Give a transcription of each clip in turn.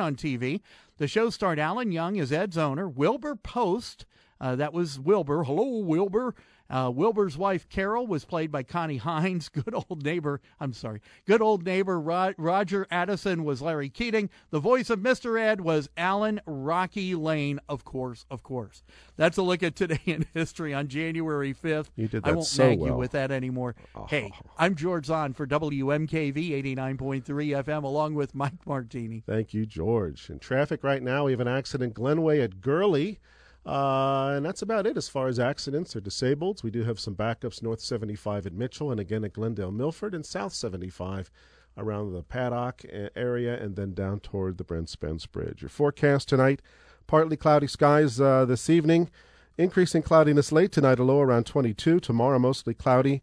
on TV. The show starred Alan Young as Ed's owner, Wilbur Post. Uh, that was Wilbur. Hello, Wilbur. Uh, Wilbur's wife, Carol, was played by Connie Hines. Good old neighbor, I'm sorry, good old neighbor Ro- Roger Addison was Larry Keating. The voice of Mr. Ed was Allan Rocky Lane, of course, of course. That's a look at today in history on January 5th. You did that I won't so nag well. you with that anymore. Hey, I'm George Zahn for WMKV 89.3 FM along with Mike Martini. Thank you, George. In traffic right now, we have an accident Glenway at Gurley. Uh, and that's about it as far as accidents or disabled. We do have some backups north 75 at Mitchell and again at Glendale Milford and south 75 around the Paddock area and then down toward the Brent Spence Bridge. Your forecast tonight partly cloudy skies uh, this evening, increasing cloudiness late tonight, a low around 22. Tomorrow, mostly cloudy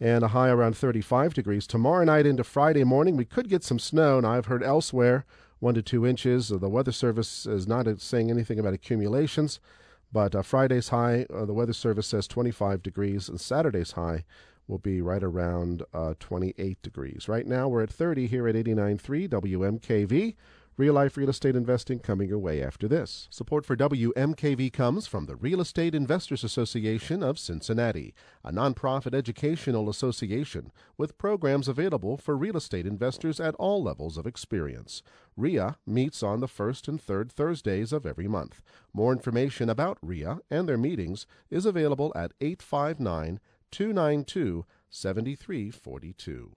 and a high around 35 degrees. Tomorrow night into Friday morning, we could get some snow. and I've heard elsewhere one to two inches. The Weather Service is not saying anything about accumulations, but uh, Friday's high, uh, the Weather Service says 25 degrees, and Saturday's high will be right around uh, 28 degrees. Right now, we're at 30 here at 89.3 WMKV. Real life real estate investing coming your way after this. Support for WMKV comes from the Real Estate Investors Association of Cincinnati, a nonprofit educational association with programs available for real estate investors at all levels of experience. RIA meets on the first and third Thursdays of every month. More information about RIA and their meetings is available at 859 292 7342.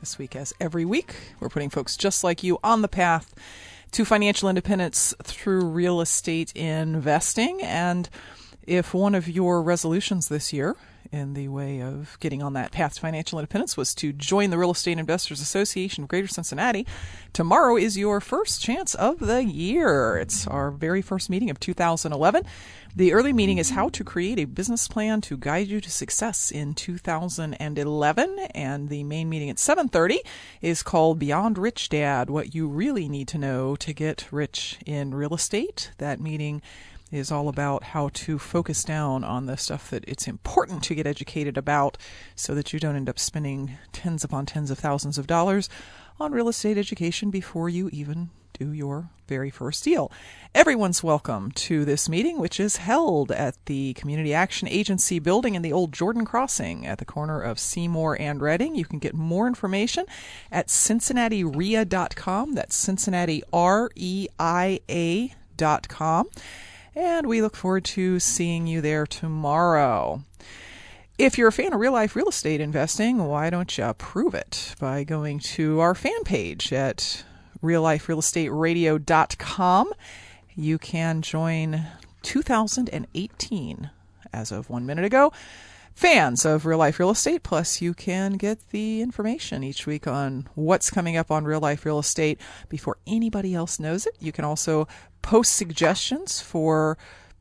this week, as every week, we're putting folks just like you on the path to financial independence through real estate investing. And if one of your resolutions this year in the way of getting on that path to financial independence was to join the Real Estate Investors Association of Greater Cincinnati. Tomorrow is your first chance of the year. It's our very first meeting of 2011. The early meeting is how to create a business plan to guide you to success in 2011 and the main meeting at 7:30 is called Beyond Rich Dad: What You Really Need to Know to Get Rich in Real Estate. That meeting is all about how to focus down on the stuff that it's important to get educated about so that you don't end up spending tens upon tens of thousands of dollars on real estate education before you even do your very first deal. Everyone's welcome to this meeting, which is held at the Community Action Agency building in the old Jordan Crossing at the corner of Seymour and Reading. You can get more information at cincinnatireia.com. That's Cincinnati R E I A dot com and we look forward to seeing you there tomorrow. If you're a fan of real life real estate investing, why don't you prove it by going to our fan page at realliferealestateradio.com? You can join 2018 as of one minute ago. Fans of real life real estate, plus you can get the information each week on what's coming up on real life real estate before anybody else knows it. You can also post suggestions for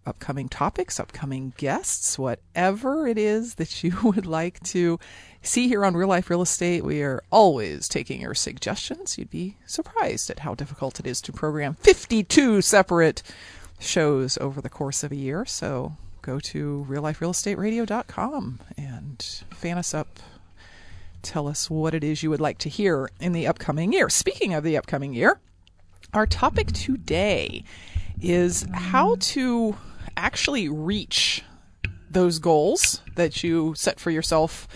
upcoming topics, upcoming guests, whatever it is that you would like to see here on Real Life Real Estate. We are always taking your suggestions. You'd be surprised at how difficult it is to program 52 separate shows over the course of a year. So go to realliferealestateradio.com and fan us up. Tell us what it is you would like to hear in the upcoming year. Speaking of the upcoming year, our topic today is how to actually reach those goals that you set for yourself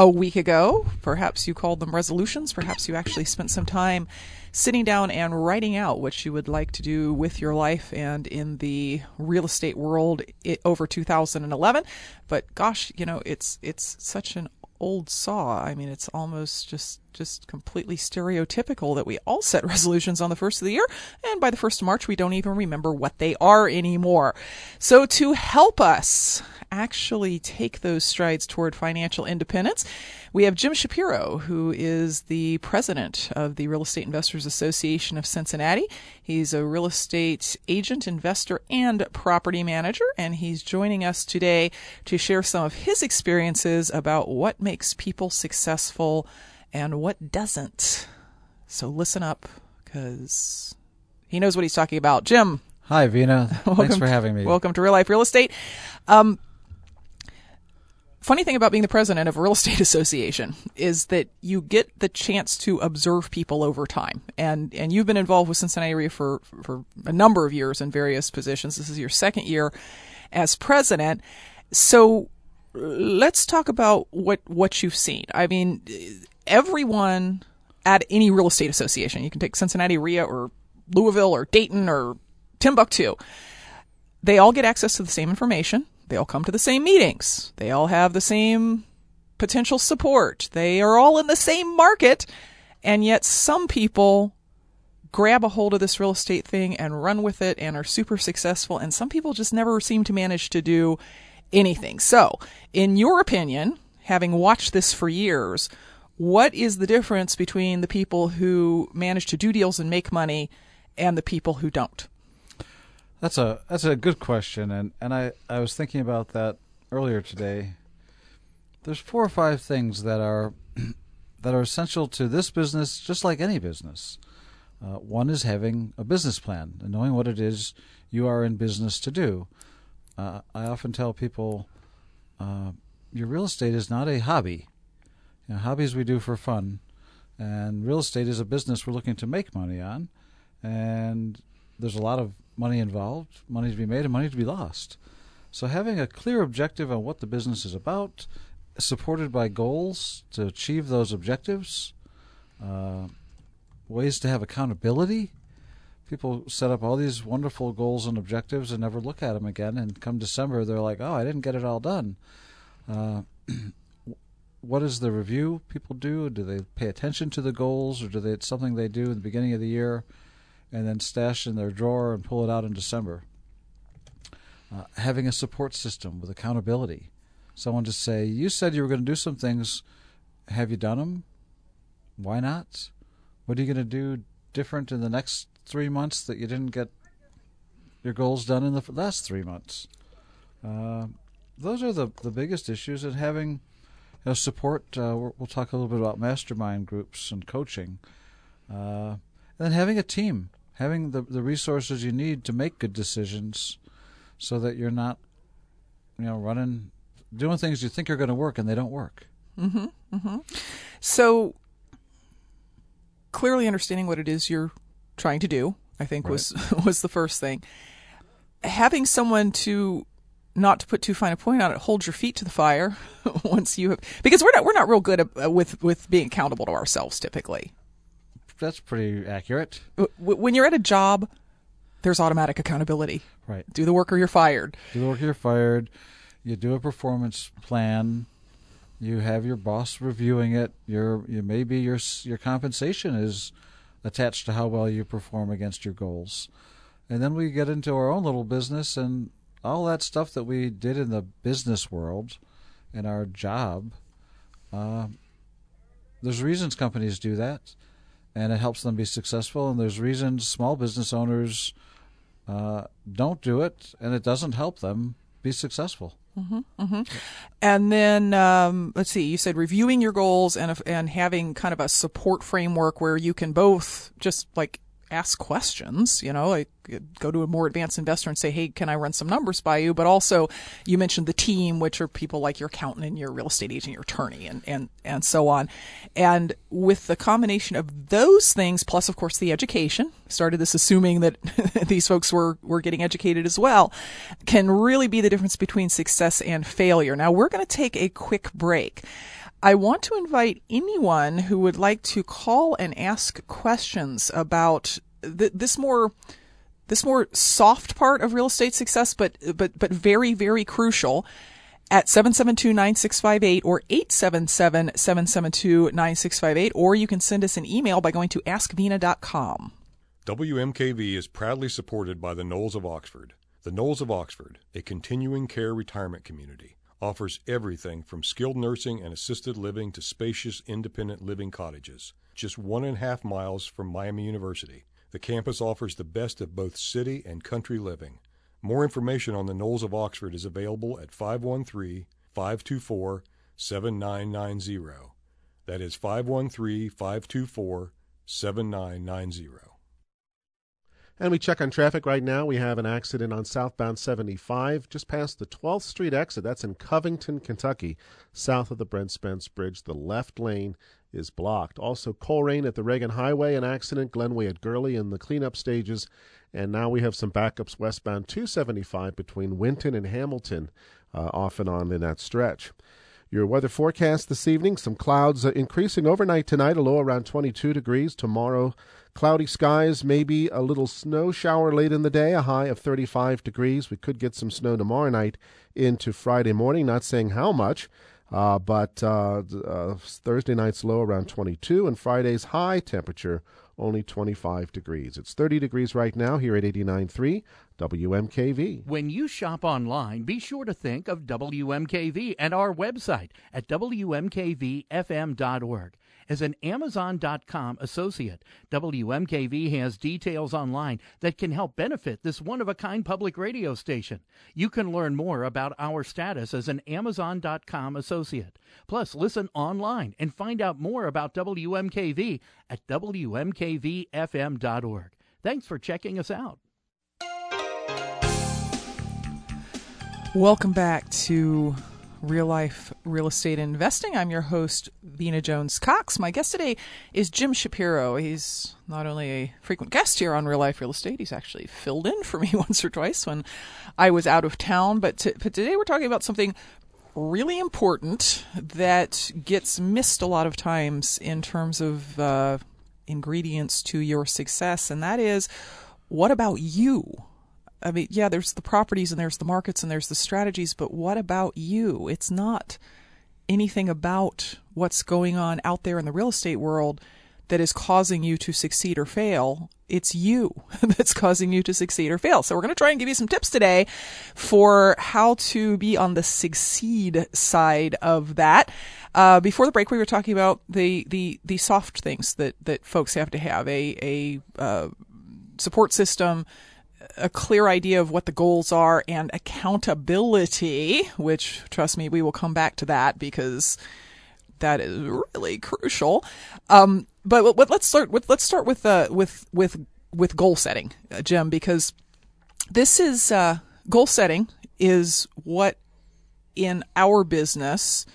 a week ago. Perhaps you called them resolutions. Perhaps you actually spent some time sitting down and writing out what you would like to do with your life and in the real estate world over 2011. But gosh, you know, it's it's such an old saw. I mean, it's almost just just completely stereotypical that we all set resolutions on the first of the year, and by the first of March, we don't even remember what they are anymore. So, to help us actually take those strides toward financial independence, we have Jim Shapiro, who is the president of the Real Estate Investors Association of Cincinnati. He's a real estate agent, investor, and property manager, and he's joining us today to share some of his experiences about what makes people successful and what doesn't. So listen up because he knows what he's talking about. Jim. Hi, Vena. Thanks for having me. Welcome to Real Life Real Estate. Um, funny thing about being the president of a real estate association is that you get the chance to observe people over time. And and you've been involved with Cincinnati area for for a number of years in various positions. This is your second year as president. So let's talk about what what you've seen. I mean, everyone at any real estate association, you can take Cincinnati REIA or Louisville or Dayton or Timbuktu, they all get access to the same information. They all come to the same meetings. They all have the same potential support. They are all in the same market. And yet some people grab a hold of this real estate thing and run with it and are super successful. And some people just never seem to manage to do anything. So, in your opinion, having watched this for years, what is the difference between the people who manage to do deals and make money and the people who don't? That's a that's a good question, and and I I was thinking about that earlier today. There's four or five things that are that are essential to this business, just like any business. Uh, one is having a business plan and knowing what it is you are in business to do. Uh, I often tell people, uh, your real estate is not a hobby. You know, hobbies we do for fun, and real estate is a business we're looking to make money on, and there's a lot of money involved, money to be made and money to be lost. So having a clear objective on what the business is about, supported by goals to achieve those objectives, uh, ways to have accountability. People set up all these wonderful goals and objectives and never look at them again. And come December, they're like, "Oh, I didn't get it all done." Uh, what is the review people do? Do they pay attention to the goals, or do they it's something they do in the beginning of the year, and then stash in their drawer and pull it out in December? Uh, having a support system with accountability, someone to say, "You said you were going to do some things. Have you done them? Why not? What are you going to do different in the next three months that you didn't get your goals done in the last three months?" Uh, those are the the biggest issues, and having know, support. Uh, we'll talk a little bit about mastermind groups and coaching, uh, and then having a team, having the the resources you need to make good decisions, so that you're not, you know, running, doing things you think are going to work and they don't work. Mm-hmm. Mm-hmm. So clearly understanding what it is you're trying to do, I think right. was was the first thing. Having someone to not to put too fine a point on it, hold your feet to the fire once you have because we're not we're not real good at, with with being accountable to ourselves typically. That's pretty accurate. When you're at a job, there's automatic accountability. Right. Do the work or you're fired. Do the work or you're fired. You do a performance plan. You have your boss reviewing it. Your you maybe your your compensation is attached to how well you perform against your goals. And then we get into our own little business and all that stuff that we did in the business world in our job, uh, there's reasons companies do that, and it helps them be successful. And there's reasons small business owners uh, don't do it, and it doesn't help them be successful. Mm-hmm, mm-hmm. And then um, let's see. You said reviewing your goals and and having kind of a support framework where you can both just like ask questions, you know, like go to a more advanced investor and say, Hey, can I run some numbers by you? But also you mentioned the team, which are people like your accountant and your real estate agent, your attorney and, and, and so on. And with the combination of those things, plus of course the education, started this assuming that these folks were, were getting educated as well, can really be the difference between success and failure. Now we're going to take a quick break. I want to invite anyone who would like to call and ask questions about th- this more this more soft part of real estate success, but but but very very crucial. At 772-9658 or 877-772-9658, or you can send us an email by going to askvena.com. WMKV is proudly supported by the Knolls of Oxford. The Knolls of Oxford, a continuing care retirement community, offers everything from skilled nursing and assisted living to spacious independent living cottages. Just one and a half miles from Miami University, the campus offers the best of both city and country living. More information on the Knolls of Oxford is available at 513 524 7990. That is 513 524 7990. And we check on traffic right now. We have an accident on southbound 75 just past the 12th Street exit. That's in Covington, Kentucky, south of the Brent Spence Bridge. The left lane is blocked. Also, Colerain at the Reagan Highway, an accident. Glenway at Gurley in the cleanup stages. And now we have some backups westbound 275 between Winton and Hamilton, uh, off and on in that stretch. Your weather forecast this evening some clouds uh, increasing overnight tonight, a low around 22 degrees. Tomorrow, cloudy skies, maybe a little snow shower late in the day, a high of 35 degrees. We could get some snow tomorrow night into Friday morning, not saying how much. Uh, but uh, uh, Thursday night's low around 22, and Friday's high temperature only 25 degrees. It's 30 degrees right now here at 89.3 WMKV. When you shop online, be sure to think of WMKV and our website at WMKVFM.org. As an Amazon.com associate, WMKV has details online that can help benefit this one of a kind public radio station. You can learn more about our status as an Amazon.com associate. Plus, listen online and find out more about WMKV at WMKVFM.org. Thanks for checking us out. Welcome back to Real Life Real Estate Investing. I'm your host, Vena Jones Cox. My guest today is Jim Shapiro. He's not only a frequent guest here on Real Life Real Estate, he's actually filled in for me once or twice when I was out of town. But, to, but today we're talking about something really important that gets missed a lot of times in terms of uh, ingredients to your success, and that is what about you? I mean, yeah, there's the properties and there's the markets and there's the strategies, but what about you? It's not anything about what's going on out there in the real estate world that is causing you to succeed or fail. It's you that's causing you to succeed or fail. So we're going to try and give you some tips today for how to be on the succeed side of that. Uh, before the break, we were talking about the, the, the soft things that, that folks have to have a, a, uh, support system, a clear idea of what the goals are and accountability, which trust me, we will come back to that because that is really crucial. Um, but, let's start with let's start with uh, with with with goal setting, uh, Jim, because this is uh, goal setting is what in our business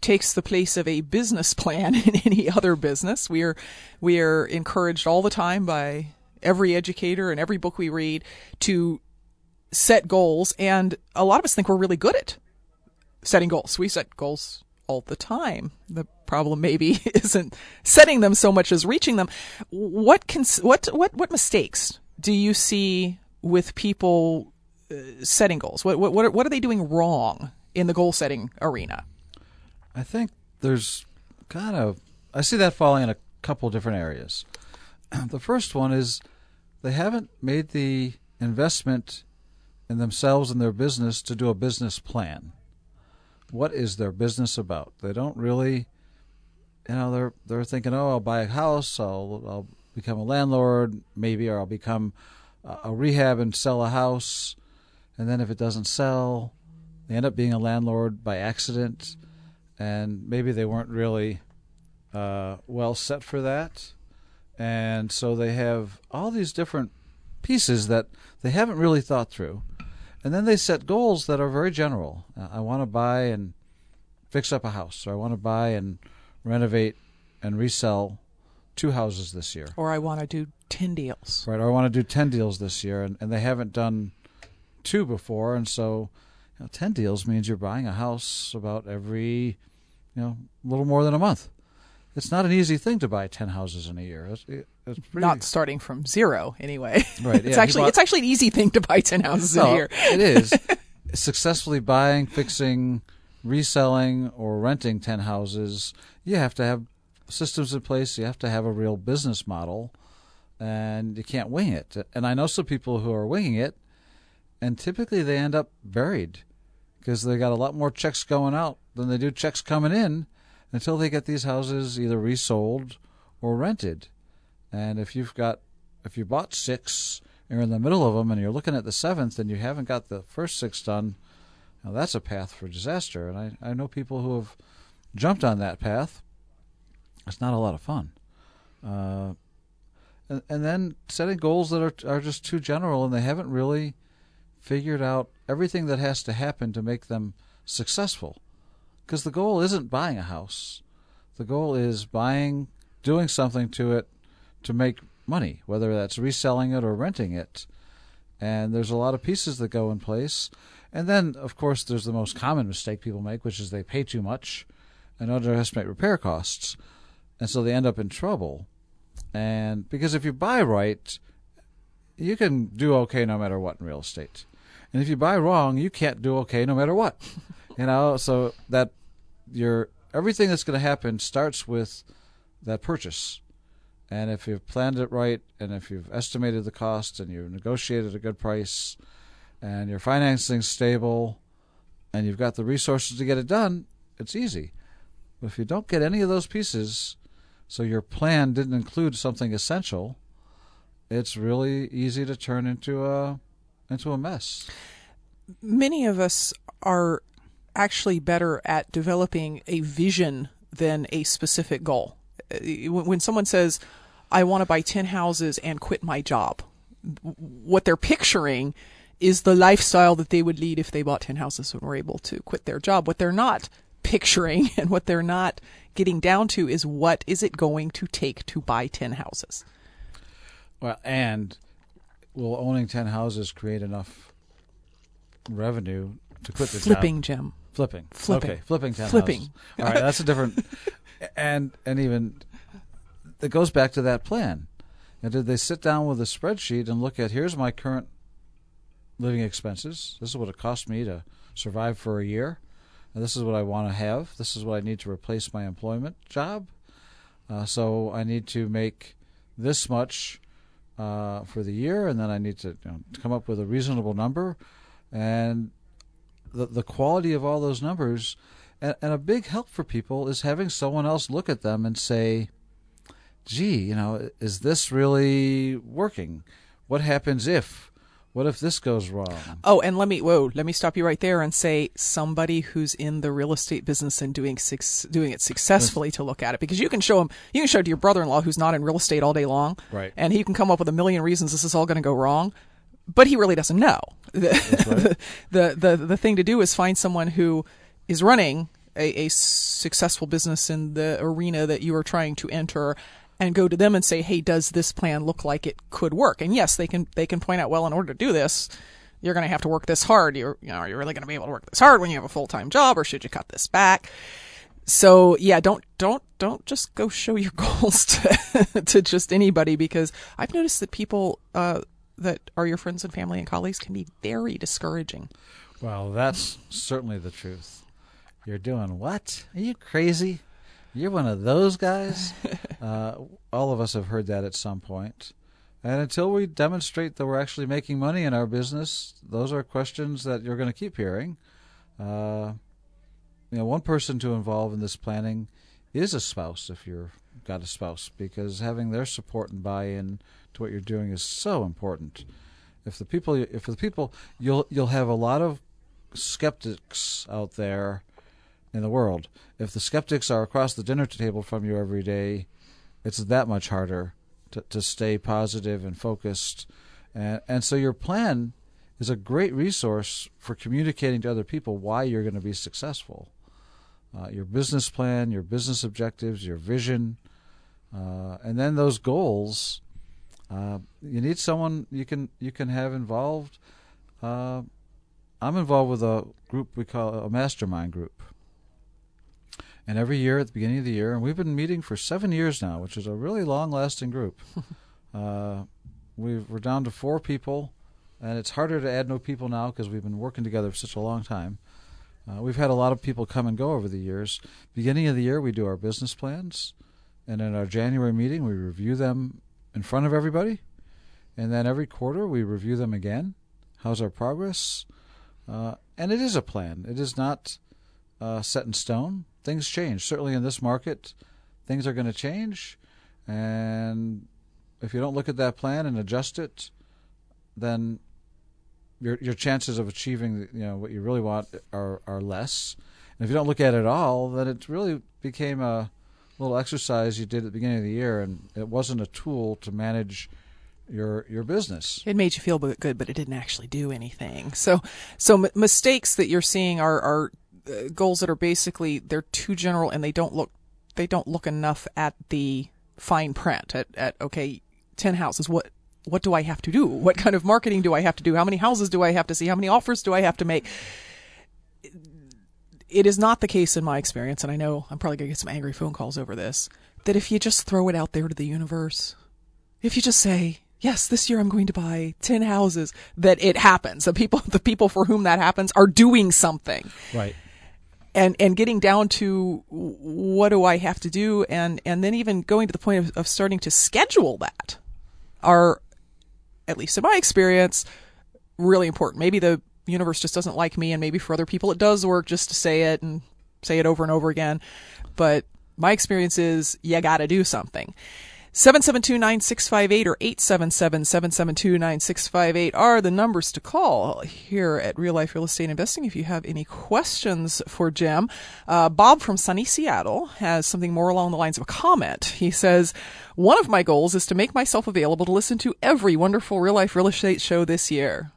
takes the place of a business plan in any other business. We are we are encouraged all the time by every educator and every book we read to set goals. And a lot of us think we're really good at setting goals. We set goals all the time. The problem maybe isn't setting them so much as reaching them. What can, what, what, what mistakes do you see with people uh, setting goals? What, what, what are, what are they doing wrong in the goal setting arena? I think there's kind of, I see that falling in a couple different areas. The first one is they haven't made the investment in themselves and their business to do a business plan. What is their business about? They don't really, you know, they're they're thinking, oh, I'll buy a house, I'll I'll become a landlord, maybe, or I'll become a rehab and sell a house, and then if it doesn't sell, they end up being a landlord by accident, and maybe they weren't really uh, well set for that and so they have all these different pieces that they haven't really thought through. And then they set goals that are very general. Uh, I want to buy and fix up a house, or I want to buy and renovate and resell two houses this year. Or I want to do 10 deals. Right, or I want to do 10 deals this year, and, and they haven't done two before. And so you know, 10 deals means you're buying a house about every you know, a little more than a month. It's not an easy thing to buy ten houses in a year. It's, it's pretty, Not starting from zero, anyway. Right, it's yeah, he actually bought- it's actually an easy thing to buy ten houses in a year. it is successfully buying, fixing, reselling, or renting ten houses. You have to have systems in place. You have to have a real business model, and you can't wing it. And I know some people who are winging it, and typically they end up buried because they got a lot more checks going out than they do checks coming in until they get these houses either resold or rented. And if you've got if you bought six, and you're in the middle of them, and you're looking at the seventh, and you haven't got the first six done, now that's a path for disaster. And I, I know people who have jumped on that path. It's not a lot of fun. Uh, and, and then setting goals that are are just too general, and they haven't really figured out everything that has to happen to make them successful. Because the goal isn't buying a house. The goal is buying, doing something to it to make money, whether that's reselling it or renting it. And there's a lot of pieces that go in place. And then, of course, there's the most common mistake people make, which is they pay too much and underestimate repair costs. And so they end up in trouble. And because if you buy right, you can do okay no matter what in real estate. And if you buy wrong, you can't do okay no matter what. you know, so that your everything that's going to happen starts with that purchase. And if you've planned it right, and if you've estimated the cost, and you've negotiated a good price, and your financing's stable, and you've got the resources to get it done, it's easy. But if you don't get any of those pieces, so your plan didn't include something essential, it's really easy to turn into a into a mess. many of us are actually better at developing a vision than a specific goal. Uh, When someone says, I want to buy 10 houses and quit my job, what they're picturing is the lifestyle that they would lead if they bought 10 houses and were able to quit their job. What they're not picturing and what they're not getting down to is what is it going to take to buy 10 houses? Well, and will owning ten houses create enough revenue to quit the job? Flipping, Jim. Flipping. Flipping. Okay, flipping ten Flipping. All right, that's a different. and and even it goes back to that plan. And did they sit down with a spreadsheet and look at here's my current living expenses. This is what it cost me to survive for a year. And this is what I want to have. This is what I need to replace my employment job. Uh, so I need to make this much uh, for the year, and then I need to, you know, to come up with a reasonable number. And the the quality of all those numbers, and, and a big help for people is having someone else look at them and say, "Gee, you know, is this really working? What happens if? What if this goes wrong?" Oh, and let me whoa, let me stop you right there and say somebody who's in the real estate business and doing six, doing it successfully to look at it because you can show him you can show it to your brother-in-law who's not in real estate all day long, Right. And he can come up with a million reasons this is all going to go wrong, but he really doesn't know. The, the the the thing to do is find someone who is running a, a successful business in the arena that you are trying to enter and go to them and say, "Hey, does this plan look like it could work?" And yes, they can they can point out, "Well, in order to do this, you're going to have to work this hard. You're you know, are you really going to be able to work this hard when you have a full-time job or should you cut this back?" So, yeah, don't don't don't just go show your goals to to just anybody because I've noticed that people uh that are your friends and family and colleagues can be very discouraging. Well, that's certainly the truth. You're doing what? Are you crazy? You're one of those guys? uh, all of us have heard that at some point. And until we demonstrate that we're actually making money in our business, those are questions that you're going to keep hearing. Uh, you know, one person to involve in this planning is a spouse if you've got a spouse, because having their support and buy-in to what you're doing is so important. If the people, if the people, you'll you'll have a lot of skeptics out there in the world. If the skeptics are across the dinner table from you every day, it's that much harder to, to stay positive and focused. And, and so your plan is a great resource for communicating to other people why you're going to be successful. Uh, your business plan, your business objectives, your vision, uh, and then those goals. Uh, you need someone you can you can have involved. Uh, I'm involved with a group we call a mastermind group, and every year at the beginning of the year, and we've been meeting for seven years now, which is a really long-lasting group. uh, we are down to four people, and it's harder to add new people now because we've been working together for such a long time. Uh, we've had a lot of people come and go over the years. Beginning of the year, we do our business plans, and in our January meeting, we review them in front of everybody, and then every quarter we review them again. How's our progress? Uh, and it is a plan. It is not uh, set in stone. Things change. Certainly in this market, things are going to change, and if you don't look at that plan and adjust it, then your your chances of achieving you know what you really want are are less. And if you don't look at it at all, then it really became a little exercise you did at the beginning of the year, and it wasn't a tool to manage your your business. It made you feel good, but it didn't actually do anything. So, so m- mistakes that you're seeing are are uh, goals that are basically they're too general and they don't look they don't look enough at the fine print at, at okay 10 houses what what do I have to do? What kind of marketing do I have to do? How many houses do I have to see? How many offers do I have to make? It is not the case in my experience, and I know I'm probably going to get some angry phone calls over this, that if you just throw it out there to the universe, if you just say, yes, this year I'm going to buy 10 houses, that it happens. The people, the people for whom that happens are doing something. Right. And, and getting down to what do I have to do? And, and then even going to the point of, of starting to schedule that are at least in my experience, really important. Maybe the universe just doesn't like me, and maybe for other people it does work just to say it and say it over and over again. But my experience is you got to do something. 772-9658 or 877-772-9658 are the numbers to call here at Real Life Real Estate Investing if you have any questions for Jim. Uh, Bob from sunny Seattle has something more along the lines of a comment. He says, one of my goals is to make myself available to listen to every wonderful Real Life Real Estate show this year.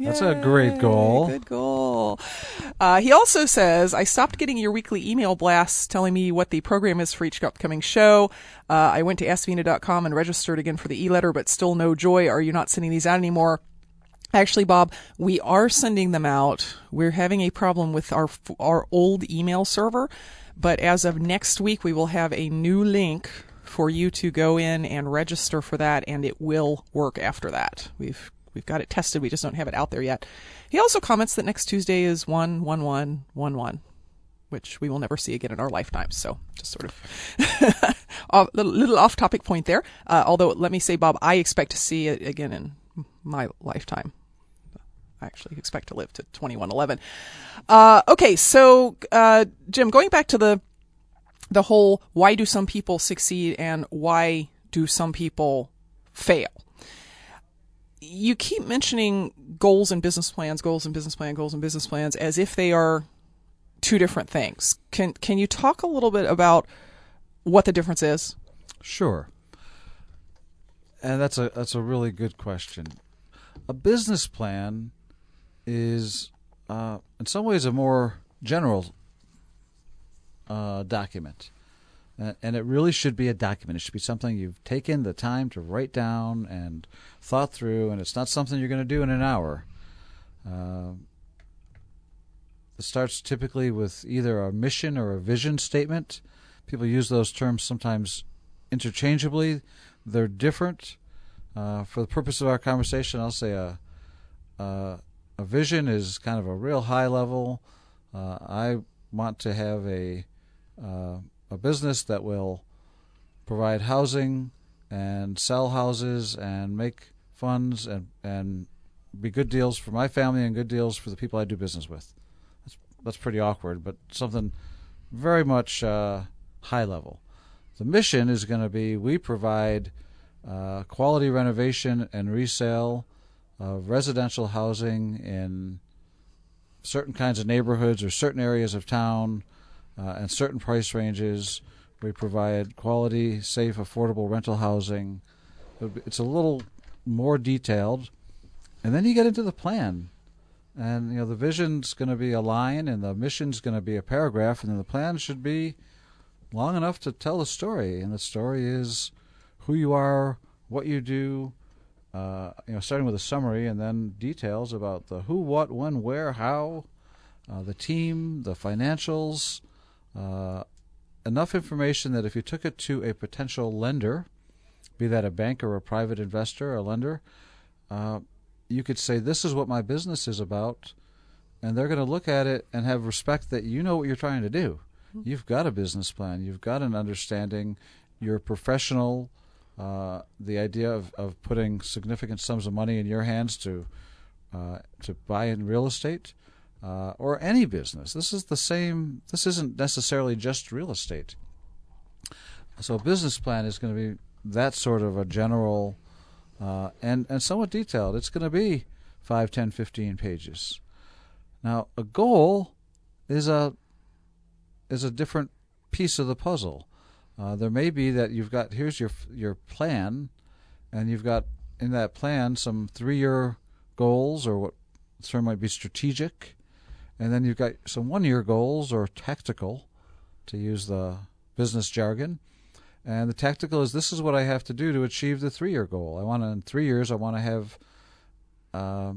That's a great goal. Good goal. Uh, he also says, I stopped getting your weekly email blasts telling me what the program is for each upcoming show. Uh, I went to askvena.com and registered again for the e-letter, but still no joy. Are you not sending these out anymore? Actually, Bob, we are sending them out. We're having a problem with our our old email server, but as of next week, we will have a new link for you to go in and register for that, and it will work after that. We've We've got it tested. We just don't have it out there yet. He also comments that next Tuesday is one one one one one, which we will never see again in our lifetimes. So just sort of a little, off topic point there. Uh, although let me say, Bob, I expect to see it again in my lifetime. I actually expect to live to 2111. Uh, okay, so uh, Jim, going back to the the whole why do some people succeed and why do some people fail? You keep mentioning goals and business plans, goals and business plan, goals and business plans as if they are two different things. Can can you talk a little bit about what the difference is? Sure. And that's a that's a really good question. A business plan is, uh, in some ways, a more general uh, document. Uh, and it really should be a document. It should be something you've taken the time to write down and thought through, and it's not something you're going to do in an hour. Uh, it starts typically with either a mission or a vision statement. People use those terms sometimes interchangeably. They're different. Uh, for the purpose of our conversation, I'll say a, a, a vision is kind of a real high level. Uh, I want to have a uh, a business that will provide housing and sell houses and make funds and and be good deals for my family and good deals for the people I do business with. That's that's pretty awkward, but something very much uh, high level. The mission is going to be we provide uh, quality renovation and resale of residential housing in certain kinds of neighborhoods or certain areas of town uh, and certain price ranges. We provide quality, safe, affordable rental housing. It's a little more detailed, and then you get into the plan, and you know the vision's going to be a line, and the mission's going to be a paragraph, and then the plan should be long enough to tell a story. And the story is who you are, what you do, uh, you know, starting with a summary and then details about the who, what, when, where, how, uh, the team, the financials, uh, enough information that if you took it to a potential lender, be that a bank or a private investor or a lender, uh, you could say, This is what my business is about. And they're going to look at it and have respect that you know what you're trying to do. Mm-hmm. You've got a business plan, you've got an understanding, you're professional. Uh, the idea of, of putting significant sums of money in your hands to uh, to buy in real estate uh, or any business. This is the same. This isn't necessarily just real estate. So a business plan is going to be that sort of a general uh, and and somewhat detailed. It's going to be 5, 10, 15 pages. Now a goal is a is a different piece of the puzzle. Uh, there may be that you've got here's your your plan, and you've got in that plan some three year goals or what term might be strategic, and then you've got some one year goals or tactical, to use the business jargon. And the tactical is this is what I have to do to achieve the three year goal. I want to, in three years, I want to have uh,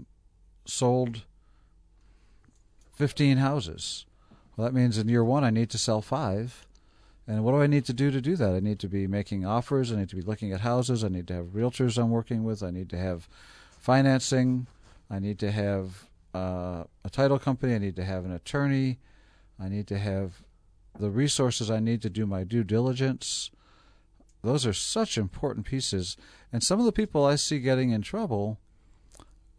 sold 15 houses. Well, that means in year one, I need to sell five. And what do I need to do to do that? I need to be making offers. I need to be looking at houses. I need to have realtors I'm working with. I need to have financing. I need to have uh, a title company. I need to have an attorney. I need to have the resources I need to do my due diligence. Those are such important pieces. And some of the people I see getting in trouble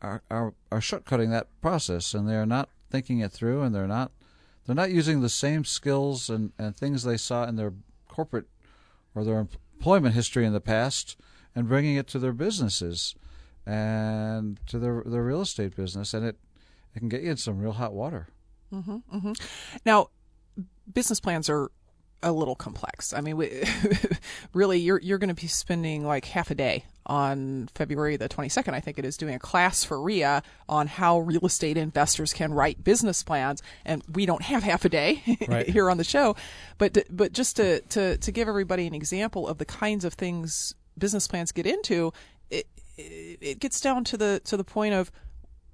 are, are, are shortcutting that process and they're not thinking it through and they're not they're not using the same skills and, and things they saw in their corporate or their employment history in the past and bringing it to their businesses and to their their real estate business, and it it can get you in some real hot water. Mm-hmm, mm-hmm. Now, business plans are a little complex. I mean, we, really, you're you're going to be spending like half a day on February the 22nd, I think it is, doing a class for RIA on how real estate investors can write business plans. And we don't have half a day right. here on the show, but but just to, to to give everybody an example of the kinds of things business plans get into, it, it gets down to the to the point of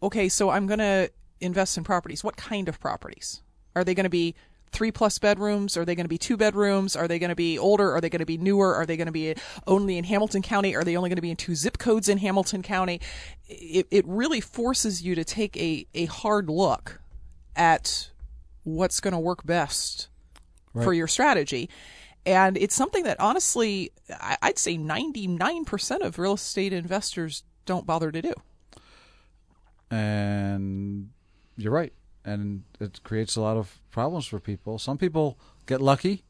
okay, so I'm going to invest in properties. What kind of properties? Are they going to be three plus bedrooms? Are they going to be two bedrooms? Are they going to be older? Are they going to be newer? Are they going to be only in Hamilton County? Are they only going to be in two zip codes in Hamilton County? It, it really forces you to take a, a hard look at what's going to work best right. for your strategy. And it's something that honestly, I'd say 99% of real estate investors don't bother to do. And you're right. And it creates a lot of problems for people. Some people get lucky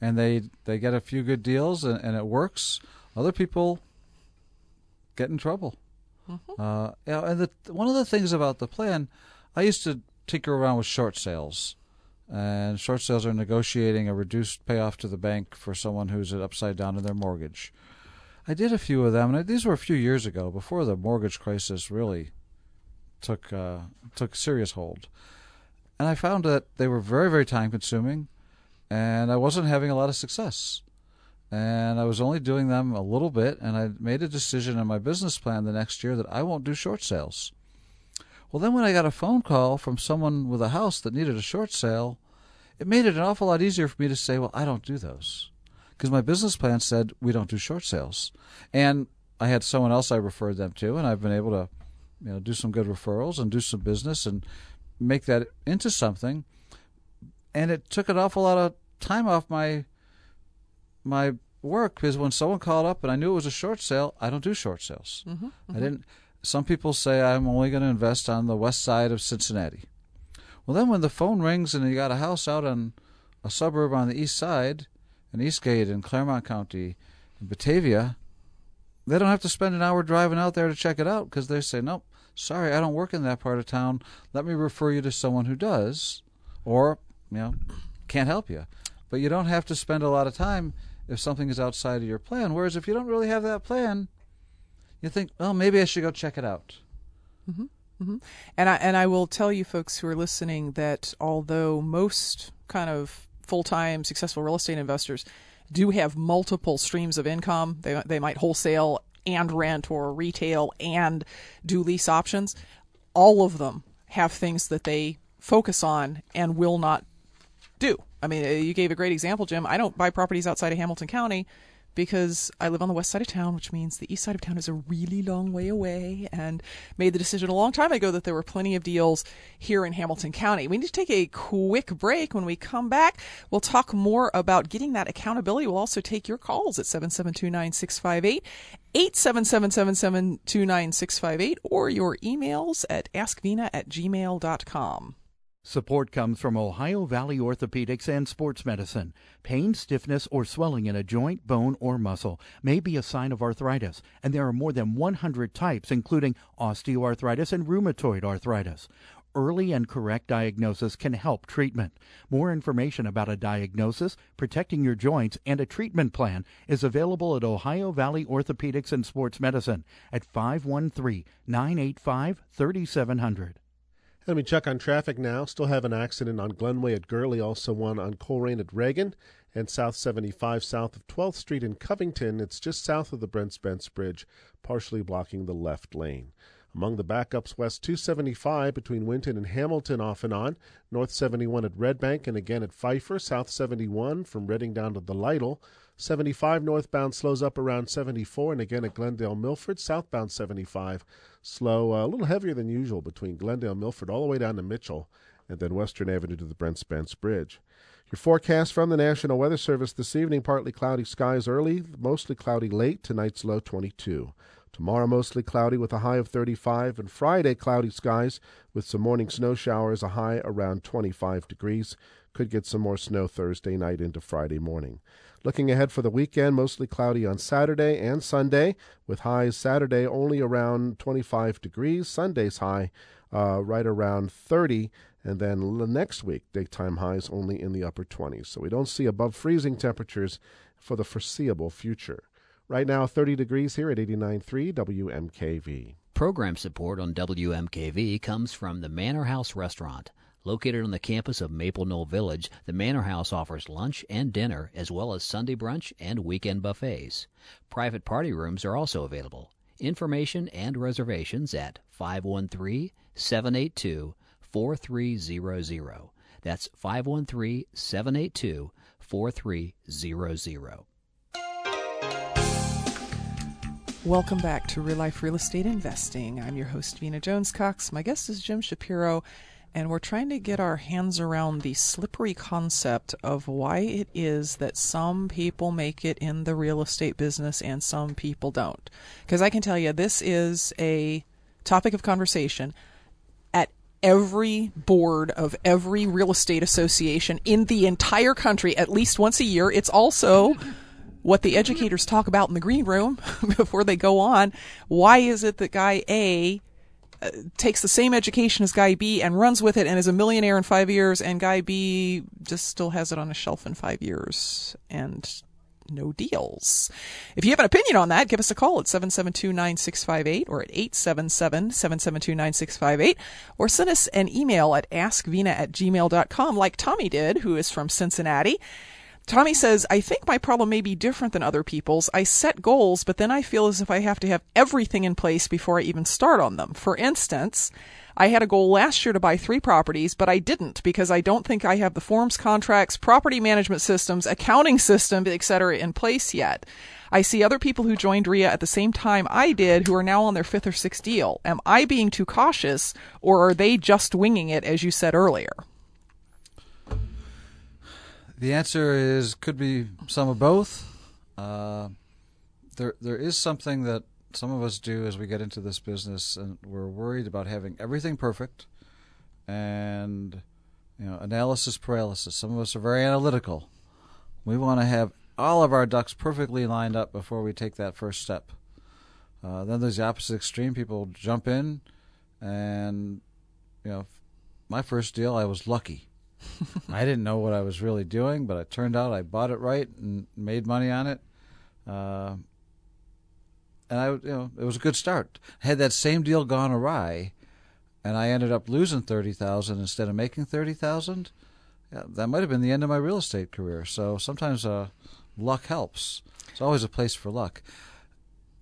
and they, they get a few good deals and, and it works. Other people get in trouble. Mm-hmm. Uh, yeah, and the, one of the things about the plan, I used to tinker around with short sales and short sales are negotiating a reduced payoff to the bank for someone who's upside down in their mortgage. I did a few of them, and these were a few years ago, before the mortgage crisis really took uh, took serious hold. And I found that they were very, very time consuming, and I wasn't having a lot of success. And I was only doing them a little bit, and I made a decision in my business plan the next year that I won't do short sales. Well, then when I got a phone call from someone with a house that needed a short sale, it made it an awful lot easier for me to say, well, I don't do those. Because my business plan said we don't do short sales. And I had someone else I referred them to, and I've been able to you know, do some good referrals and do some business and make that into something. And it took an awful lot of time off my my work because when someone called up and I knew it was a short sale, I don't do short sales. Mm-hmm, mm-hmm. I didn't some people say I'm only going to invest on the west side of Cincinnati. Well, then when the phone rings and you got a house out on a suburb on the east side, in Eastgate in Clermont County, in Batavia, they don't have to spend an hour driving out there to check it out because they say, nope, sorry, I don't work in that part of town. Let me refer you to someone who does, or, you know, can't help you. But you don't have to spend a lot of time if something is outside of your plan. Whereas if you don't really have that plan, you think, well, maybe I should go check it out. Mm-hmm. Mm-hmm. And I and I will tell you, folks who are listening, that although most kind of full time successful real estate investors do have multiple streams of income, they they might wholesale and rent or retail and do lease options. All of them have things that they focus on and will not do I mean, you gave a great example, Jim. I don't buy properties outside of Hamilton County because I live on the west side of town, which means the east side of town is a really long way away, and made the decision a long time ago that there were plenty of deals here in Hamilton County. We need to take a quick break. When we come back, we'll talk more about getting that accountability. We'll also take your calls at 772 9658. 877 or your emails at askvena at gmail.com. Support comes from Ohio Valley Orthopedics and Sports Medicine. Pain, stiffness, or swelling in a joint, bone, or muscle may be a sign of arthritis, and there are more than 100 types, including osteoarthritis and rheumatoid arthritis. Early and correct diagnosis can help treatment. More information about a diagnosis, protecting your joints, and a treatment plan is available at Ohio Valley Orthopedics and Sports Medicine at 513 985 3700. Let me check on traffic now. Still have an accident on Glenway at Guerley, also one on Colerain at Reagan, and South 75 south of 12th Street in Covington. It's just south of the Brent Spence Bridge, partially blocking the left lane. Among the backups, West 275 between Winton and Hamilton off and on, North 71 at Red Bank and again at Pfeiffer, South 71 from Reading down to the Lytle, 75 northbound slows up around 74 and again at Glendale Milford, southbound 75 slow uh, a little heavier than usual between Glendale Milford all the way down to Mitchell and then Western Avenue to the Brent Spence Bridge. Your forecast from the National Weather Service this evening partly cloudy skies early, mostly cloudy late, tonight's low 22. Tomorrow, mostly cloudy with a high of 35, and Friday, cloudy skies with some morning snow showers, a high around 25 degrees. Could get some more snow Thursday night into Friday morning. Looking ahead for the weekend, mostly cloudy on Saturday and Sunday, with highs Saturday only around 25 degrees, Sunday's high uh, right around 30, and then next week, daytime highs only in the upper 20s. So we don't see above freezing temperatures for the foreseeable future. Right now, 30 degrees here at 89.3 WMKV. Program support on WMKV comes from the Manor House Restaurant. Located on the campus of Maple Knoll Village, the Manor House offers lunch and dinner, as well as Sunday brunch and weekend buffets. Private party rooms are also available. Information and reservations at 513 782 4300. That's 513 782 4300. Welcome back to Real Life Real Estate Investing. I'm your host, Vena Jones Cox. My guest is Jim Shapiro, and we're trying to get our hands around the slippery concept of why it is that some people make it in the real estate business and some people don't. Because I can tell you, this is a topic of conversation at every board of every real estate association in the entire country at least once a year. It's also what the educators talk about in the green room before they go on. Why is it that guy A takes the same education as guy B and runs with it and is a millionaire in five years, and guy B just still has it on a shelf in five years and no deals. If you have an opinion on that, give us a call at 772-9658 or at 877-772-9658 or send us an email at askvena at gmail.com like Tommy did, who is from Cincinnati. Tommy says, I think my problem may be different than other people's. I set goals, but then I feel as if I have to have everything in place before I even start on them. For instance, I had a goal last year to buy three properties, but I didn't because I don't think I have the forms, contracts, property management systems, accounting system, etc. in place yet. I see other people who joined REIA at the same time I did who are now on their fifth or sixth deal. Am I being too cautious or are they just winging it as you said earlier? The answer is could be some of both. Uh, there, there is something that some of us do as we get into this business, and we're worried about having everything perfect, and you know, analysis paralysis. Some of us are very analytical. We want to have all of our ducks perfectly lined up before we take that first step. Uh, then there's the opposite extreme. People jump in, and you know, my first deal, I was lucky. I didn't know what I was really doing, but it turned out I bought it right and made money on it. Uh, and I, you know, it was a good start. Had that same deal gone awry, and I ended up losing thirty thousand instead of making thirty thousand, yeah, that might have been the end of my real estate career. So sometimes uh, luck helps. It's always a place for luck.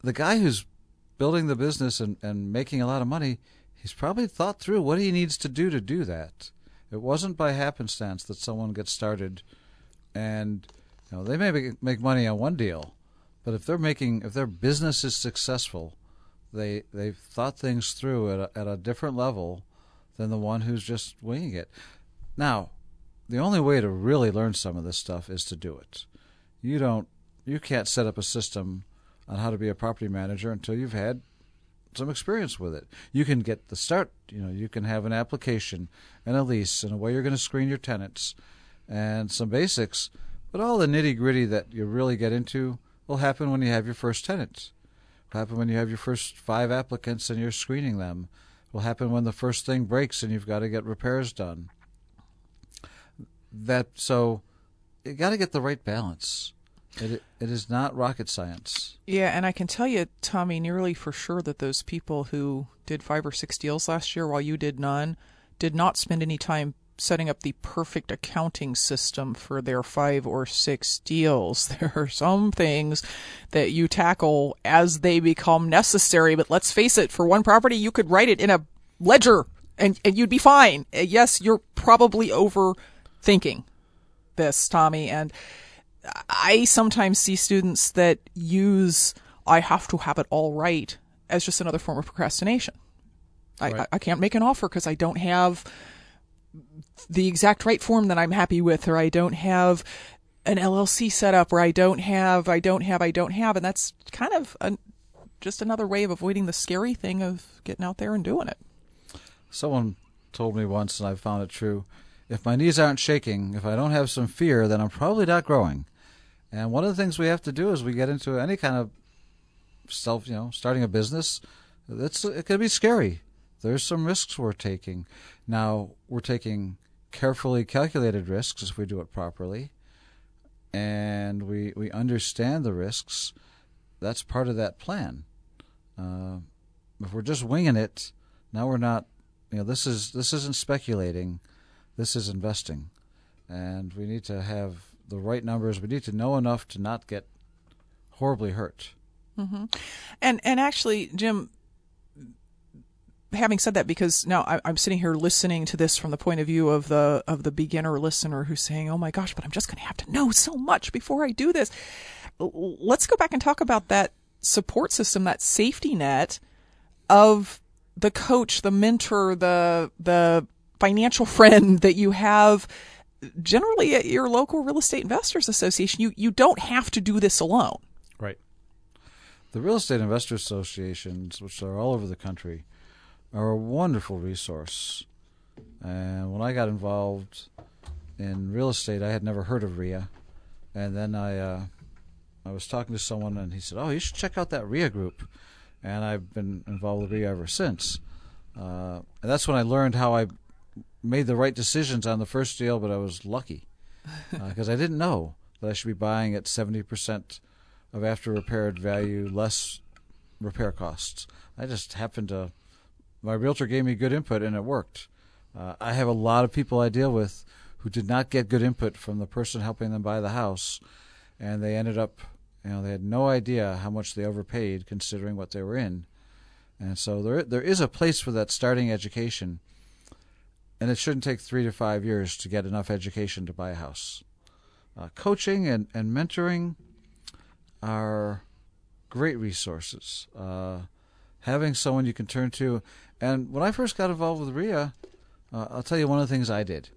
The guy who's building the business and, and making a lot of money, he's probably thought through what he needs to do to do that It wasn't by happenstance that someone gets started, and you know they may make money on one deal, but if they're making if their business is successful, they they've thought things through at a, at a different level than the one who's just winging it. Now, the only way to really learn some of this stuff is to do it. You don't you can't set up a system on how to be a property manager until you've had some experience with it. You can get the start, you know, you can have an application and a lease and a way you're going to screen your tenants and some basics, but all the nitty gritty that you really get into will happen when you have your first tenant. Will happen when you have your first five applicants and you're screening them. Will happen when the first thing breaks and you've got to get repairs done. That so you got to get the right balance. It, it is not rocket science. Yeah, and I can tell you, Tommy, nearly for sure that those people who did five or six deals last year while you did none did not spend any time setting up the perfect accounting system for their five or six deals. There are some things that you tackle as they become necessary, but let's face it, for one property, you could write it in a ledger and, and you'd be fine. Uh, yes, you're probably overthinking this, Tommy, and I sometimes see students that use I have to have it all right as just another form of procrastination. Right. I, I can't make an offer because I don't have the exact right form that I'm happy with, or I don't have an LLC set up, or I don't have, I don't have, I don't have, and that's kind of a, just another way of avoiding the scary thing of getting out there and doing it. Someone told me once, and I found it true. If my knees aren't shaking, if I don't have some fear, then I'm probably not growing. And one of the things we have to do as we get into any kind of self, you know, starting a business, it's it can be scary. There's some risks we're taking. Now we're taking carefully calculated risks if we do it properly, and we we understand the risks. That's part of that plan. Uh, if we're just winging it, now we're not. You know, this is this isn't speculating. This is investing, and we need to have the right numbers. We need to know enough to not get horribly hurt. Mm-hmm. And and actually, Jim, having said that, because now I, am sitting here listening to this from the point of view of the of the beginner listener who's saying, "Oh my gosh, but I'm just going to have to know so much before I do this." Let's go back and talk about that support system, that safety net of the coach, the mentor, the the financial friend that you have generally at your local real estate investors association, you, you don't have to do this alone. Right. The real estate investor associations, which are all over the country, are a wonderful resource. And when I got involved in real estate, I had never heard of REIA, and then I uh, I was talking to someone, and he said, "Oh, you should check out that REIA group," and I've been involved with REIA ever since. Uh, and that's when I learned how I made the right decisions on the first deal, but I was lucky because uh, I didn't know that I should be buying at seventy percent of after repaired value less repair costs. I just happened to my realtor gave me good input and it worked. Uh, I have a lot of people I deal with who did not get good input from the person helping them buy the house, and they ended up, you know, they had no idea how much they overpaid considering what they were in. And so there there is a place for that starting education and it shouldn't take three to five years to get enough education to buy a house. Uh, coaching and, and mentoring are great resources. Uh, having someone you can turn to. And when I first got involved with REIA, uh, I'll tell you one of the things I did.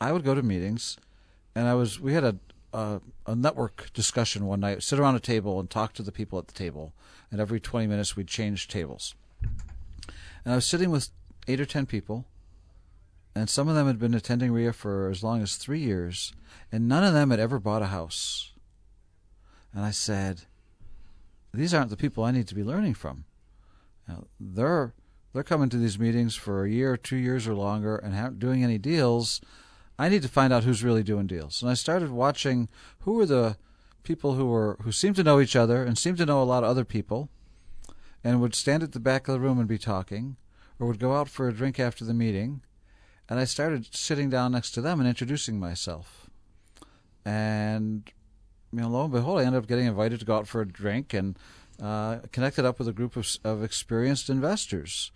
I would go to meetings, and I was we had a, a, a network discussion one night. Sit around a table and talk to the people at the table, and every twenty minutes we'd change tables. And I was sitting with eight or ten people, and some of them had been attending REIA for as long as three years, and none of them had ever bought a house. And I said, These aren't the people I need to be learning from. Now, they're they're coming to these meetings for a year, two years, or longer, and aren't doing any deals. I need to find out who's really doing deals. And I started watching who were the people who were who seemed to know each other and seemed to know a lot of other people, and would stand at the back of the room and be talking, or would go out for a drink after the meeting, and I started sitting down next to them and introducing myself. And you know, lo and behold, I ended up getting invited to go out for a drink and uh, connected up with a group of, of experienced investors.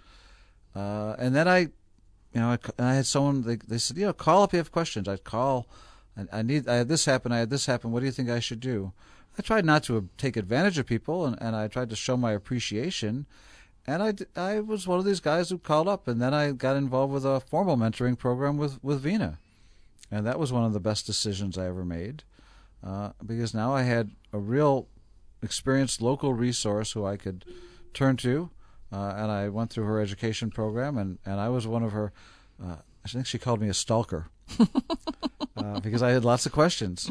Uh, and then I you know, I, I had someone. They, they said, you know, call if you have questions. I'd call. I, I need. I had this happen. I had this happen. What do you think I should do? I tried not to take advantage of people, and, and I tried to show my appreciation. And I, I was one of these guys who called up, and then I got involved with a formal mentoring program with, with Vena. And that was one of the best decisions I ever made uh, because now I had a real experienced local resource who I could turn to. Uh, and I went through her education program, and, and I was one of her. Uh, I think she called me a stalker uh, because I had lots of questions.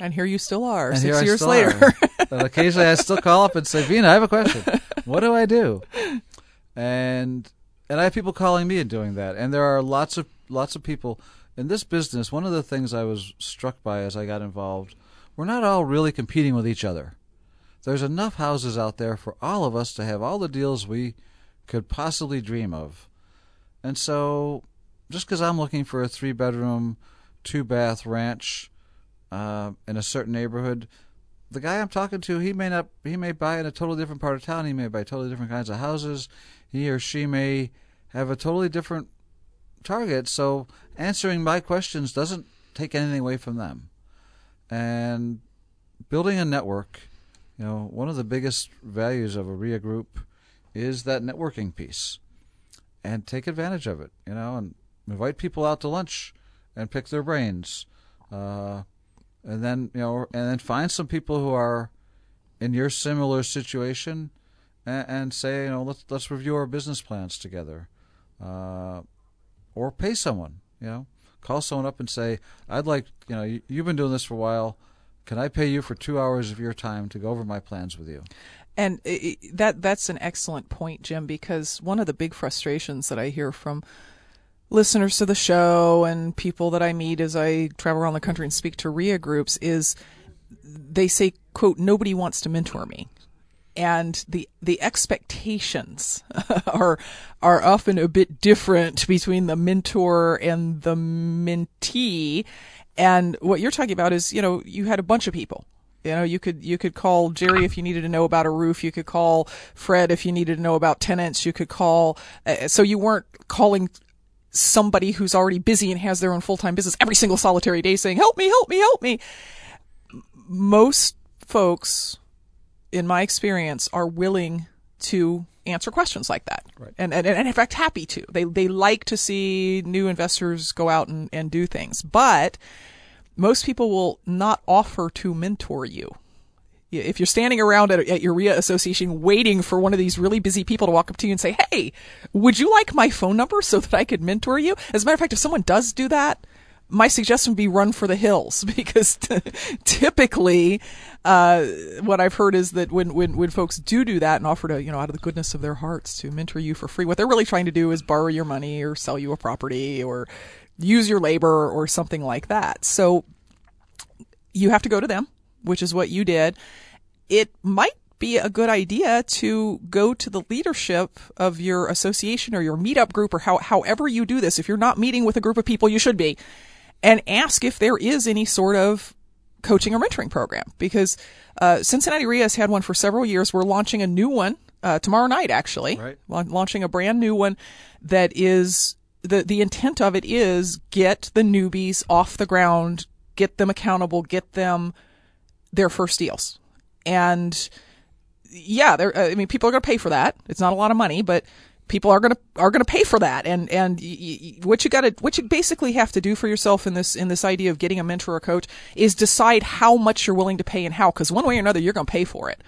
And here you still are, And six years later. are. and occasionally I still call up and say, Vena, I have a question. What do I do? And and I have people calling me and doing that. And there are lots of lots of people in this business. One of the things I was struck by as I got involved, we're not all really competing with each other. There's enough houses out there for all of us to have all the deals we could possibly dream of. And so, just because I'm looking for a three bedroom, two bath ranch uh, in a certain neighborhood, the guy I'm talking to, he may not, he may buy in a totally different part of town. He may buy totally different kinds of houses. He or she may have a totally different target. So answering my questions doesn't take anything away from them. And building a network, you know, one of the biggest values of a REIA group is that networking piece. And take advantage of it, you know, and invite people out to lunch and pick their brains. Uh, and then, you know, and then find some people who are in your similar situation and, and say, you know, let's let's review our business plans together. Uh, or pay someone, you know, call someone up and say, I'd like, you know, you, you've been doing this for a while. Can I pay you for two hours of your time to go over my plans with you? And i i that that's an excellent point, Jim, because one of the big frustrations that I hear from listeners to the show and people that I meet as I travel around the country and speak to REIA groups is they say, quote, nobody wants to mentor me. And the the expectations are are often a bit different between the mentor and the mentee. And what you're talking about is, you know, you had a bunch of people you know, you could you could call Jerry if you needed to know about a roof. You could call Fred if you needed to know about tenants. You could call. Uh, so you weren't calling somebody who's already busy and has their own full time business every single solitary day saying, "Help me, help me, help me." Most folks, in my experience, are willing to answer questions like that, Right. and, and and in fact happy to. They they like to see new investors go out and, and do things, but most people will not offer to mentor you. If you're standing around at, at your REIA association waiting for one of these really busy people to walk up to you and say, Hey, would you like my phone number so that I could mentor you? As a matter of fact, if someone does do that, my suggestion would be run for the hills because t- typically, uh, what I've heard is that when, when, when folks do do that and offer to, you know, out of the goodness of their hearts to mentor you for free, what they're really trying to do is borrow your money or sell you a property or use your labor or something like that. So you have to go to them, which is what you did. It might be a good idea to go to the leadership of your association or your meetup group or how, however you do this. If you're not meeting with a group of people, you should be, and ask if there is any sort of coaching or mentoring program because uh, Cincinnati REIA has had one for several years. We're launching a new one uh, tomorrow night, actually. Right. La- launching a brand new one that is the the intent of it is get the newbies off the ground, get them accountable, get them their first deals, and yeah, they're, uh, I mean, people are going to pay for that. It's not a lot of money, but people are going to are going to pay for that. And and y- y- what you got to what you basically have to do for yourself in this in this idea of getting a mentor or coach is decide how much you're willing to pay and how. Because one way or another, you're going to pay for it.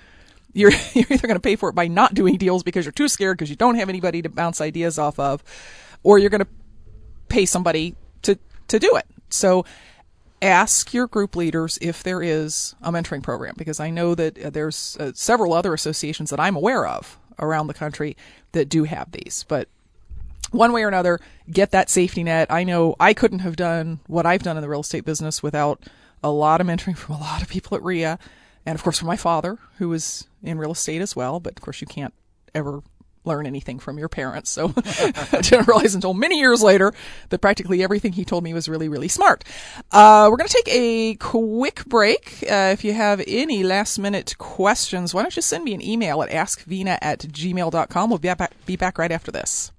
You're you're either going to pay for it by not doing deals because you're too scared because you don't have anybody to bounce ideas off of, or you're going to pay somebody to to do it. So ask your group leaders if there is a mentoring program because I know that uh, there's uh, several other associations that I'm aware of around the country that do have these. But one way or another, get that safety net. I know I couldn't have done what I've done in the real estate business without a lot of mentoring from a lot of people at REIA, and of course from my father, who was in real estate as well. But of course, you can't ever learn anything from your parents. So I didn't realize until many years later that practically everything he told me was really, really smart. Uh, we're going to take a quick break. Uh, if you have any last minute questions, why don't you send me an email at askvena at gmail.com. We'll be back, be back right after this.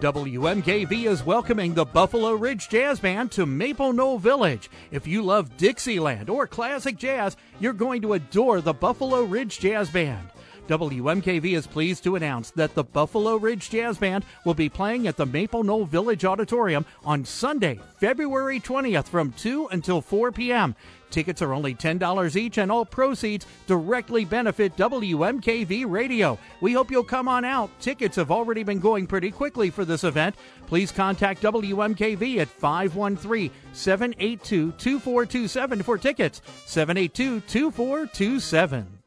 WMKV is welcoming the Buffalo Ridge Jazz Band to Maple Knoll Village. If you love Dixieland or classic jazz, you're going to adore the Buffalo Ridge Jazz Band. WMKV is pleased to announce that the Buffalo Ridge Jazz Band will be playing at the Maple Knoll Village Auditorium on Sunday, February 20th from 2 until 4 p.m. Tickets are only $10 each, and all proceeds directly benefit WMKV Radio. We hope you'll come on out. Tickets have already been going pretty quickly for this event. Please contact WMKV at 513 782 2427 for tickets. 782 2427.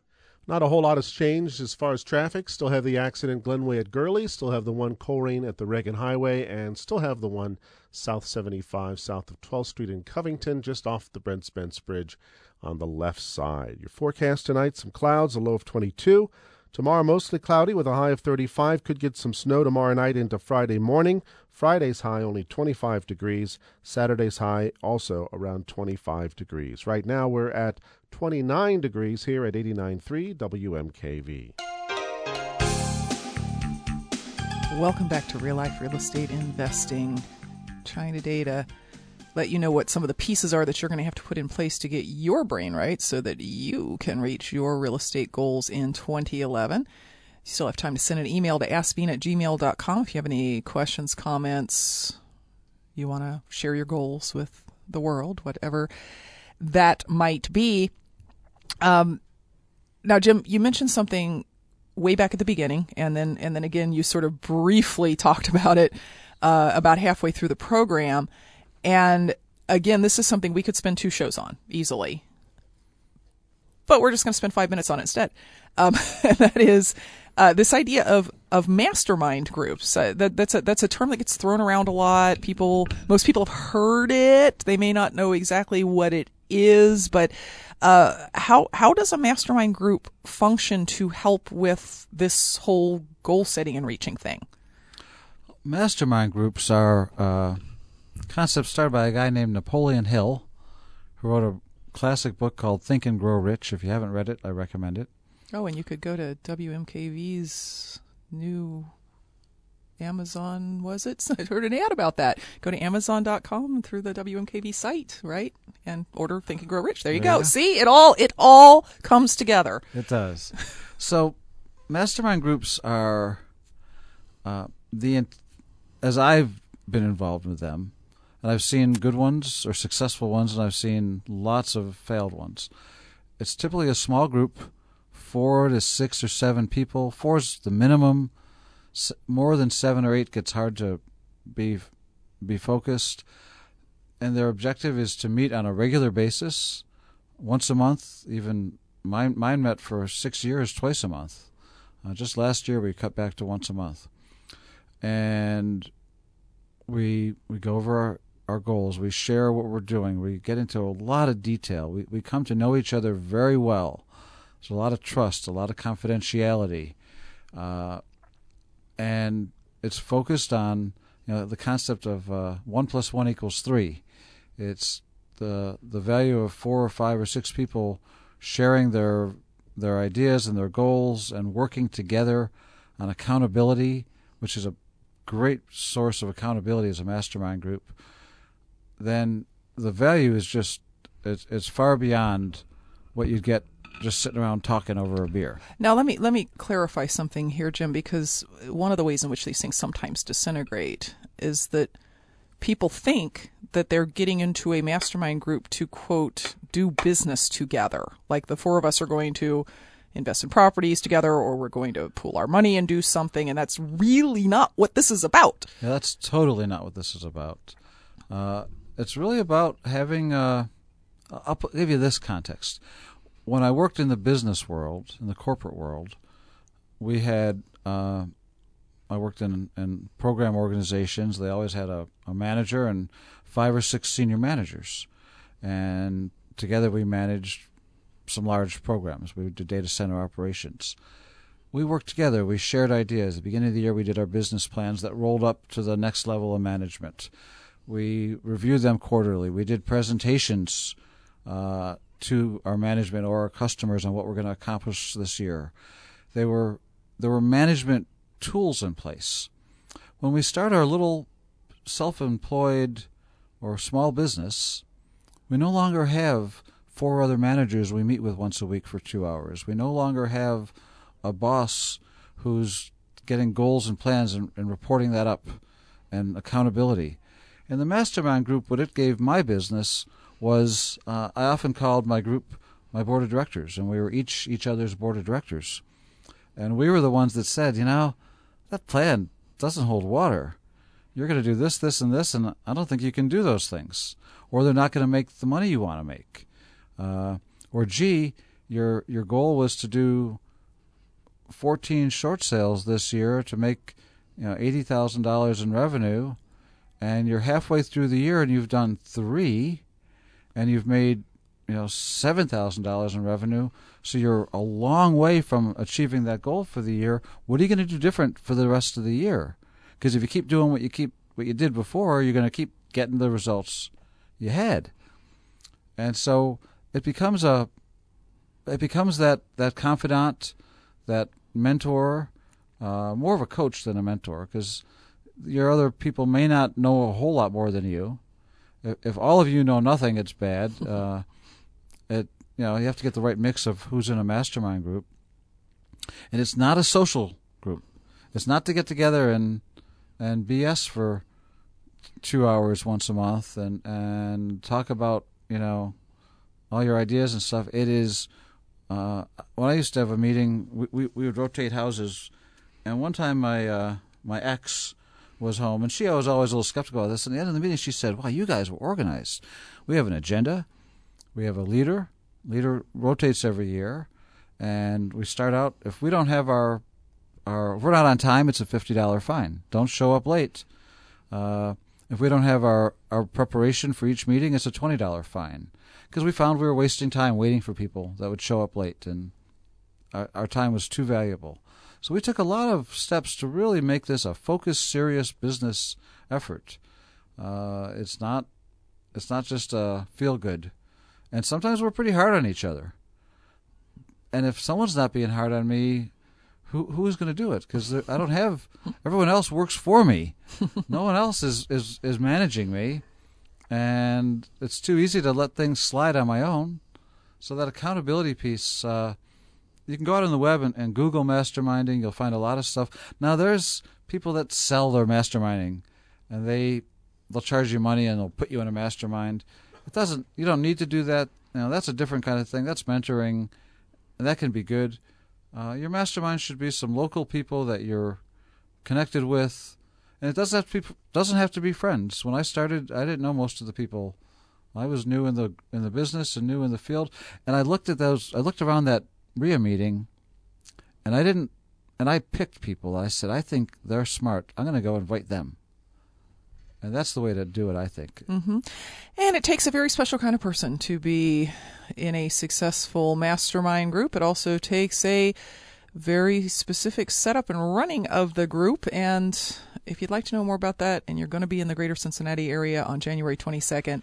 Not a whole lot has changed as far as traffic. Still have the accident Glenway at Guerley, still have the one Colerain at the Reagan Highway, and still have the one South 75 south of 12th Street in Covington, just off the Brent Spence Bridge on the left side. Your forecast tonight some clouds, a low of 22. Tomorrow, mostly cloudy with a high of 35. Could get some snow tomorrow night into Friday morning. Friday's high only 25 degrees. Saturday's high also around 25 degrees. Right now, we're at 29 degrees here at 89.3 WMKV. Welcome back to Real Life Real Estate Investing. Trying today to let you know what some of the pieces are that you're going to have to put in place to get your brain right so that you can reach your real estate goals in 2011. You still have time to send an email to askvena at gmail.com if you have any questions, comments, you want to share your goals with the world, whatever that might be. Um, now, Jim, you mentioned something way back at the beginning, and then and then again, you sort of briefly talked about it uh, about halfway through the program. And again, this is something we could spend two shows on easily. But we're just going to spend five minutes on it instead. Um, and that is uh, this idea of of mastermind groups. Uh, that, that's a that's a term that gets thrown around a lot. People, most people have heard it. They may not know exactly what it is, but uh, how how does a mastermind group function to help with this whole goal setting and reaching thing? Mastermind groups are uh, concept started by a guy named Napoleon Hill, who wrote a classic book called Think and Grow Rich. If you haven't read it, I recommend it. Oh, and you could go to WMKV's new Amazon, was it? I heard an ad about that. Go to Amazon.com through the WMKV site, right? And order Think and Grow Rich. There you Yeah. go. See, it all it all comes together. It does. so, mastermind groups are uh, the as I've been involved with them, and I've seen good ones or successful ones, and I've seen lots of failed ones. It's typically a small group, four to six or seven people. Four is the minimum. S- more than seven or eight gets hard to be be focused, and their objective is to meet on a regular basis, once a month. Even mine mine met for six years, twice a month. Uh, just last year, we cut back to once a month, and we we go over our, our goals. We share what we're doing. We get into a lot of detail. We we come to know each other very well. There's a lot of trust, a lot of confidentiality, uh, and it's focused on you know the concept of uh, one plus one equals three. It's the the value of four or five or six people sharing their their ideas and their goals and working together on accountability, which is a great source of accountability as a mastermind group. Then the value is just it's, it's far beyond what you'd get just sitting around talking over a beer. Now let me let me clarify something here, Jim, because one of the ways in which these things sometimes disintegrate is that people think that they're getting into a mastermind group to quote do business together. Like the four of us are going to invest in properties together or we're going to pool our money and do something and that's really not what this is about. Yeah, that's totally not what this is about. Uh, it's really about having. Uh, I'll give you this context. When I worked in the business world, in the corporate world, we had. Uh, I worked in, in program organizations. They always had a, a manager and five or six senior managers, and together we managed some large programs. We did data center operations we worked together. We shared ideas. At the beginning of the year, we did our business plans that rolled up to the next level of management. We reviewed them quarterly. We did presentations uh, to our management or our customers on what we're going to accomplish this year. They were there were management tools in place. when we start our little self-employed or small business, we no longer have four other managers we meet with once a week for two hours. We no longer have a boss who's getting goals and plans and, and reporting that up and accountability. In the mastermind group, what it gave my business was uh, I often called my group my board of directors, and we were each each other's board of directors, and we were the ones that said, you know, that plan doesn't hold water. You're going to do this, this, and this, and I don't think you can do those things, or they're not going to make the money you want to make. Uh, or gee, your your goal was to do 14 short sales this year to make you know eighty thousand dollars in revenue, and you're halfway through the year and you've done three, and you've made you know seven thousand dollars in revenue. So you're a long way from achieving that goal for the year. What are you going to do different for the rest of the year? Because if you keep doing what you keep what you did before, you're going to keep getting the results you had. And so it becomes a it becomes that that confidant, that mentor, uh, more of a coach than a mentor, because your other people may not know a whole lot more than you. If, if all of you know nothing, it's bad. Uh, you know you have to get the right mix of who's in a mastermind group, and it's not a social group. It's not to get together and and BS for two hours once a month and and talk about you know all your ideas and stuff. It is uh, when I used to have a meeting, we, we, we would rotate houses, and one time my uh, my ex was home, and she was always a little skeptical of this. And at the end of the meeting, she said, "Wow, you guys were organized. We have an agenda. We have a leader. Leader rotates every year, and we start out. If we don't have our our if we're not on time, it's a fifty dollar fine. Don't show up late. Uh, if we don't have our, our preparation for each meeting, it's a twenty dollar fine because we found we were wasting time waiting for people that would show up late, and our, our time was too valuable. So we took a lot of steps to really make this a focused, serious business effort. Uh, it's not it's not just a feel good, and sometimes we're pretty hard on each other. And if someone's not being hard on me, who who's going to do it? Because I don't have everyone else works for me. no one else is, is is managing me and it's too easy to let things slide on my own. So that accountability piece, uh, you can go out on the web and, and, Google masterminding. You'll find a lot of stuff. Now there's people that sell their masterminding, and they they'll charge you money and they'll put you in a mastermind. It doesn't. You don't need to do that. You know, that's a different kind of thing. That's mentoring, and that can be good. Uh, your mastermind should be some local people that you're connected with and it doesn't have to be doesn't have to be friends. When I started, I didn't know most of the people. I was new in the in the business and new in the field, and I looked at those. I looked around that REIA meeting, and I didn't. And I picked people. I said, I think they're smart. I'm going to go invite them. And that's the way to do it, I think. Mm-hmm. And it takes a very special kind of person to be in a successful mastermind group. It also takes a very specific setup and running of the group. And if you'd like to know more about that and you're going to be in the greater Cincinnati area on January 22nd,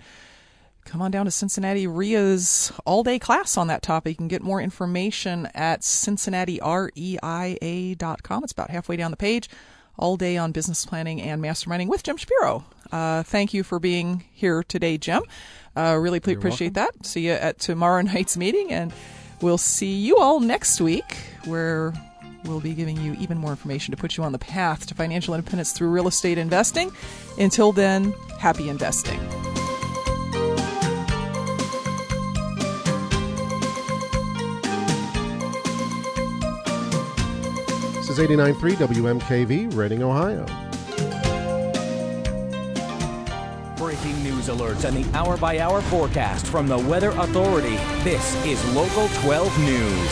come on down to Cincinnati REIA's all day class on that topic. You can get more information at cincinnatireia.com. It's about halfway down the page. All day on business planning and masterminding with Jim Shapiro. Uh, thank you for being here today, Jim. Uh, really You're appreciate welcome. that. See you at tomorrow night's meeting, and we'll see you all next week where We'll be giving you even more information to put you on the path to financial independence through real estate investing. Until then, happy investing. Is 89.3 WMKV, Reading, Ohio. Breaking news alerts and the hour by hour forecast from the Weather Authority. This is Local 12 News.